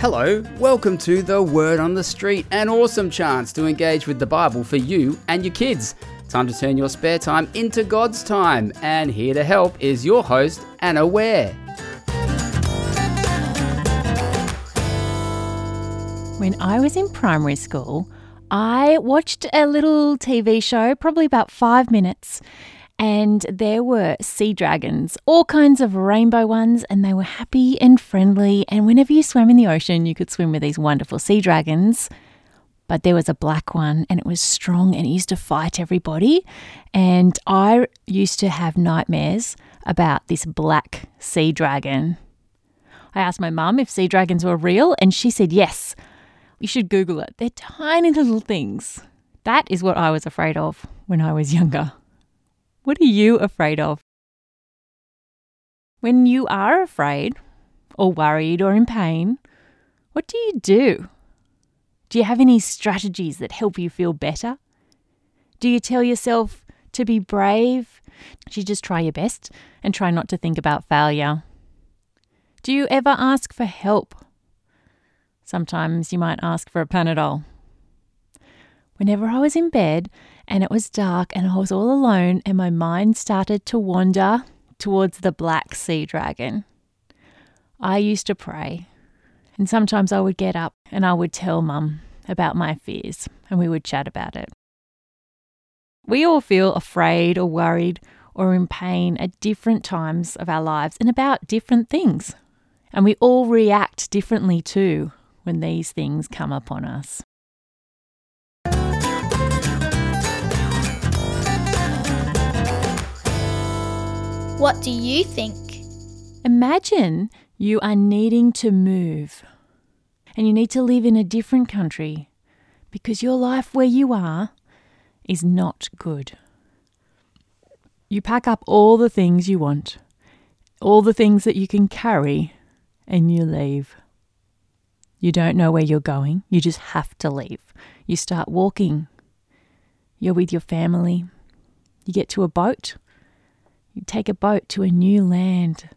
Hello, welcome to the Word on the Street, an awesome chance to engage with the Bible for you and your kids. Time to turn your spare time into God's time, and here to help is your host, Anna Ware. When I was in primary school, I watched a little TV show, probably about five minutes, and there were sea dragons, all kinds of rainbow ones, and they were happy and friendly. And whenever you swam in the ocean, you could swim with these wonderful sea dragons. But there was a black one, and it was strong and it used to fight everybody. And I used to have nightmares about this black sea dragon. I asked my mum if sea dragons were real, and she said yes. You should Google it. They're tiny little things. That is what I was afraid of when I was younger. What are you afraid of? When you are afraid, or worried, or in pain, what do you do? Do you have any strategies that help you feel better? Do you tell yourself to be brave? Do you just try your best and try not to think about failure? Do you ever ask for help? Sometimes you might ask for a Panadol. Whenever I was in bed and it was dark and I was all alone and my mind started to wander towards the black sea dragon, I used to pray. And sometimes I would get up and I would tell mum about my fears and we would chat about it. We all feel afraid or worried or in pain at different times of our lives and about different things. And we all react differently too when these things come upon us. What do you think? Imagine you are needing to move and you need to live in a different country because your life where you are is not good. You pack up all the things you want, all the things that you can carry, and you leave. You don't know where you're going, you just have to leave. You start walking. You're with your family. You get to a boat take a boat to a new land.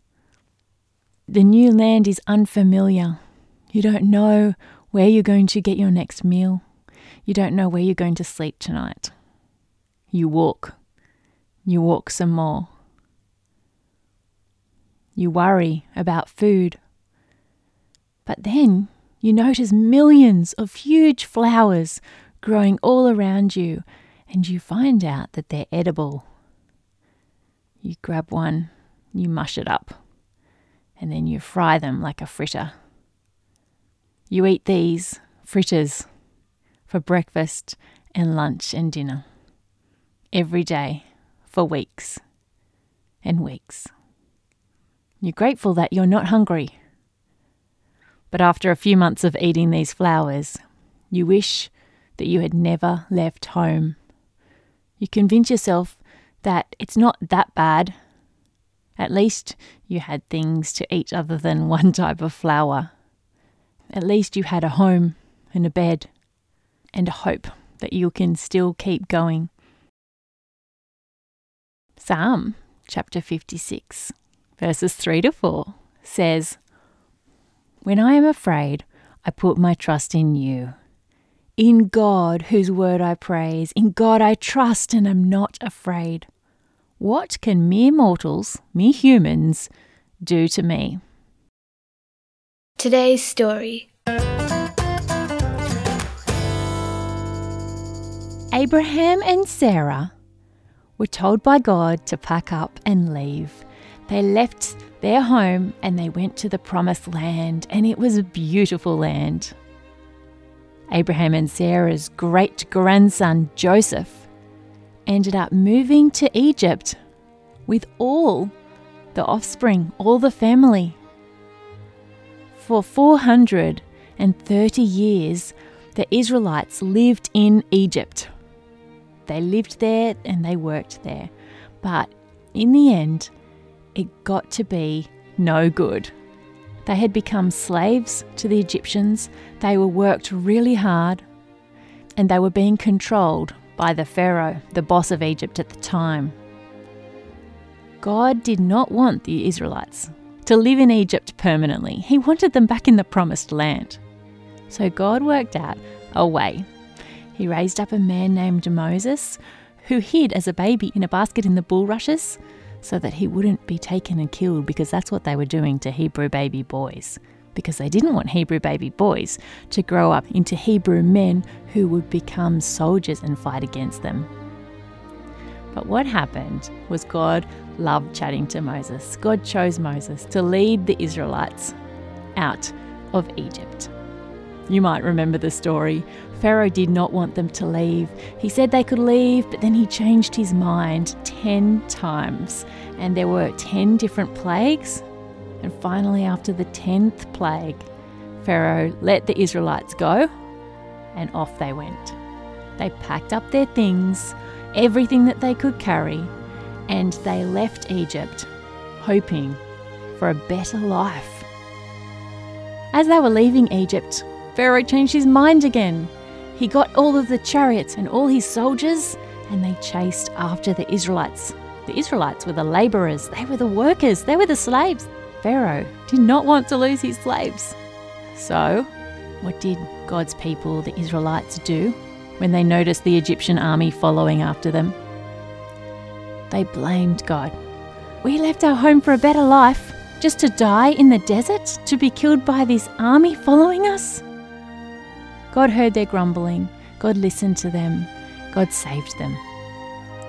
The new land is unfamiliar. You don't know where you're going to get your next meal. You don't know where you're going to sleep tonight. You walk. You walk some more. You worry about food. But then you notice millions of huge flowers growing all around you, and you find out that they're edible. You grab one, you mush it up, and then you fry them like a fritter. You eat these fritters for breakfast and lunch and dinner every day for weeks and weeks. You're grateful that you're not hungry. But after a few months of eating these flowers, you wish that you had never left home. You convince yourself that it's not that bad. At least you had things to eat other than one type of flour. At least you had a home and a bed and a hope that you can still keep going. Psalm chapter 56, verses 3 to 4 says, When I am afraid, I put my trust in you. In God, whose word I praise, in God I trust and am not afraid. What can mere mortals, mere humans, do to me? Today's story Abraham and Sarah were told by God to pack up and leave. They left their home and they went to the promised land, and it was a beautiful land. Abraham and Sarah's great grandson Joseph ended up moving to Egypt with all the offspring, all the family. For 430 years, the Israelites lived in Egypt. They lived there and they worked there. But in the end, it got to be no good. They had become slaves to the Egyptians, they were worked really hard, and they were being controlled by the Pharaoh, the boss of Egypt at the time. God did not want the Israelites to live in Egypt permanently. He wanted them back in the promised land. So God worked out a way. He raised up a man named Moses who hid as a baby in a basket in the bulrushes so that he wouldn't be taken and killed because that's what they were doing to Hebrew baby boys. Because they didn't want Hebrew baby boys to grow up into Hebrew men who would become soldiers and fight against them. But what happened was God loved chatting to Moses. God chose Moses to lead the Israelites out of Egypt. You might remember the story. Pharaoh did not want them to leave. He said they could leave, but then he changed his mind 10 times. And there were 10 different plagues. And finally, after the 10th plague, Pharaoh let the Israelites go and off they went. They packed up their things, everything that they could carry, and they left Egypt, hoping for a better life. As they were leaving Egypt, Pharaoh changed his mind again. He got all of the chariots and all his soldiers, and they chased after the Israelites. The Israelites were the labourers, they were the workers, they were the slaves. Pharaoh did not want to lose his slaves. So, what did God's people, the Israelites, do when they noticed the Egyptian army following after them? They blamed God. We left our home for a better life just to die in the desert, to be killed by this army following us? God heard their grumbling. God listened to them. God saved them.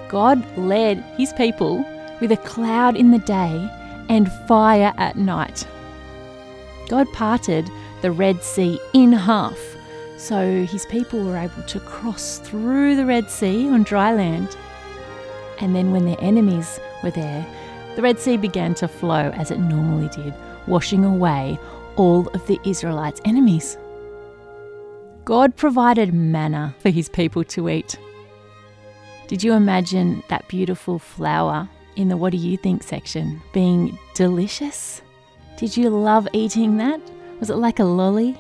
God led his people with a cloud in the day and fire at night. God parted the Red Sea in half so his people were able to cross through the Red Sea on dry land. And then, when their enemies were there, the Red Sea began to flow as it normally did, washing away all of the Israelites' enemies. God provided manna for his people to eat. Did you imagine that beautiful flower in the What Do You Think section being delicious? Did you love eating that? Was it like a lolly?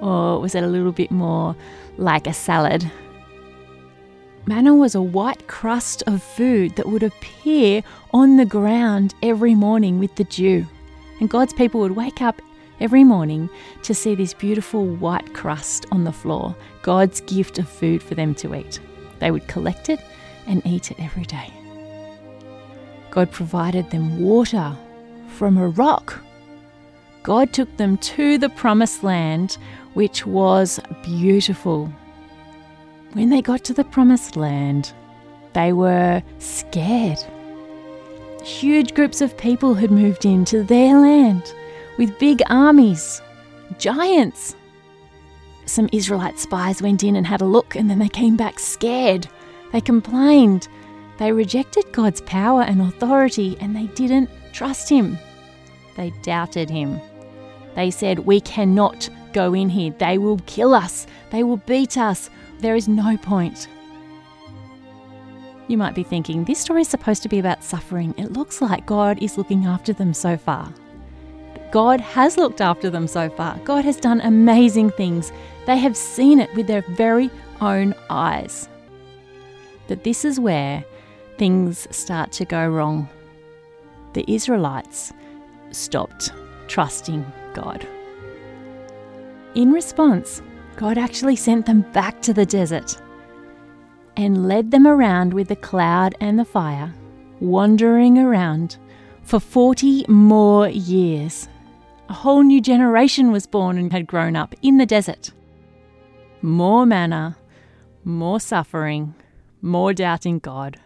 Or was it a little bit more like a salad? Manna was a white crust of food that would appear on the ground every morning with the dew. And God's people would wake up every morning to see this beautiful white crust on the floor, God's gift of food for them to eat. They would collect it and eat it every day. God provided them water from a rock. God took them to the promised land, which was beautiful. When they got to the promised land, they were scared. Huge groups of people had moved into their land with big armies, giants. Some Israelite spies went in and had a look, and then they came back scared. They complained. They rejected God's power and authority, and they didn't trust Him. They doubted Him. They said, We cannot go in here. They will kill us. They will beat us. There is no point. You might be thinking, this story is supposed to be about suffering. It looks like God is looking after them so far. God has looked after them so far. God has done amazing things. They have seen it with their very own eyes. But this is where things start to go wrong. The Israelites stopped trusting God. In response, God actually sent them back to the desert and led them around with the cloud and the fire, wandering around for 40 more years a whole new generation was born and had grown up in the desert. More manna, more suffering, more doubting God,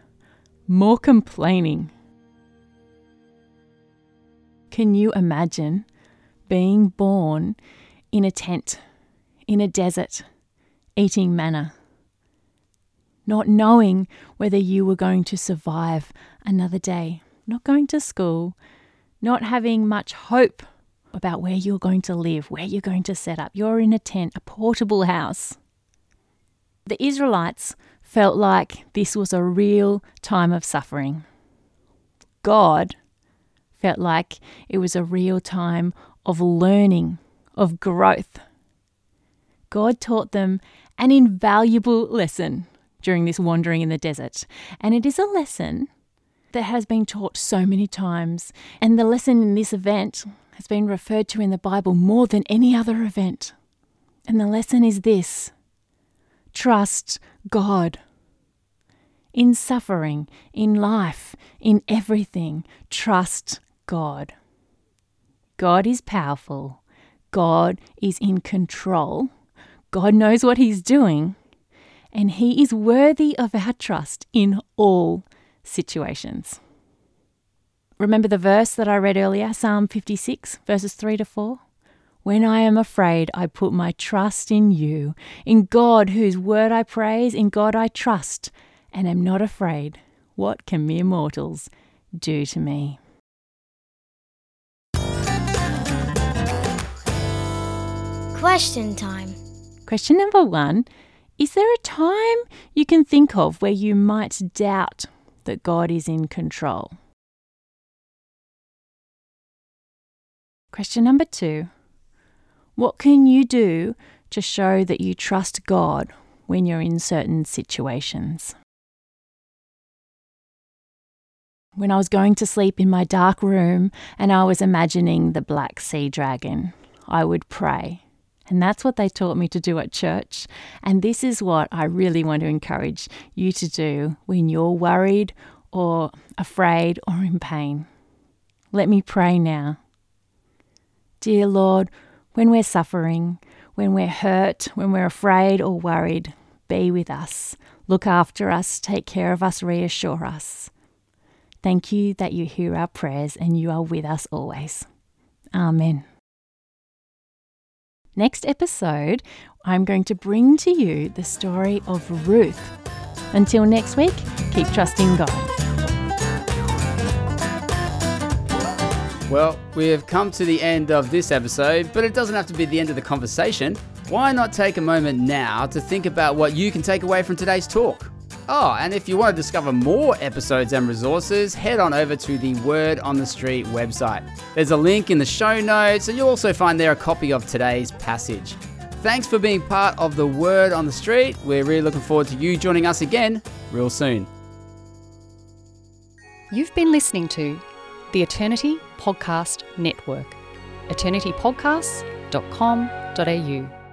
more complaining. Can you imagine being born in a tent, in a desert, eating manna, not knowing whether you were going to survive another day, not going to school, not having much hope about where you're going to live, where you're going to set up. You're in a tent, a portable house. The Israelites felt like this was a real time of suffering. God felt like it was a real time of learning, of growth. God taught them an invaluable lesson during this wandering in the desert, and it is a lesson that has been taught so many times, and the lesson in this event has been referred to in the Bible more than any other event. And the lesson is this trust God. In suffering, in life, in everything, trust God. God is powerful. God is in control. God knows what He's doing. And He is worthy of our trust in all situations. Remember the verse that I read earlier, Psalm 56, verses 3 to 4? When I am afraid, I put my trust in you, in God, whose word I praise, in God I trust, and am not afraid. What can mere mortals do to me? Question time. Question number one Is there a time you can think of where you might doubt that God is in control? Question number two What can you do to show that you trust God when you're in certain situations? When I was going to sleep in my dark room and I was imagining the black sea dragon, I would pray. And that's what they taught me to do at church. And this is what I really want to encourage you to do when you're worried or afraid or in pain. Let me pray now. Dear Lord, when we're suffering, when we're hurt, when we're afraid or worried, be with us. Look after us, take care of us, reassure us. Thank you that you hear our prayers and you are with us always. Amen. Next episode, I'm going to bring to you the story of Ruth. Until next week, keep trusting God. Well, we have come to the end of this episode, but it doesn't have to be the end of the conversation. Why not take a moment now to think about what you can take away from today's talk? Oh, and if you want to discover more episodes and resources, head on over to the Word on the Street website. There's a link in the show notes, and you'll also find there a copy of today's passage. Thanks for being part of the Word on the Street. We're really looking forward to you joining us again real soon. You've been listening to the Eternity Podcast Network, eternitypodcasts.com.au.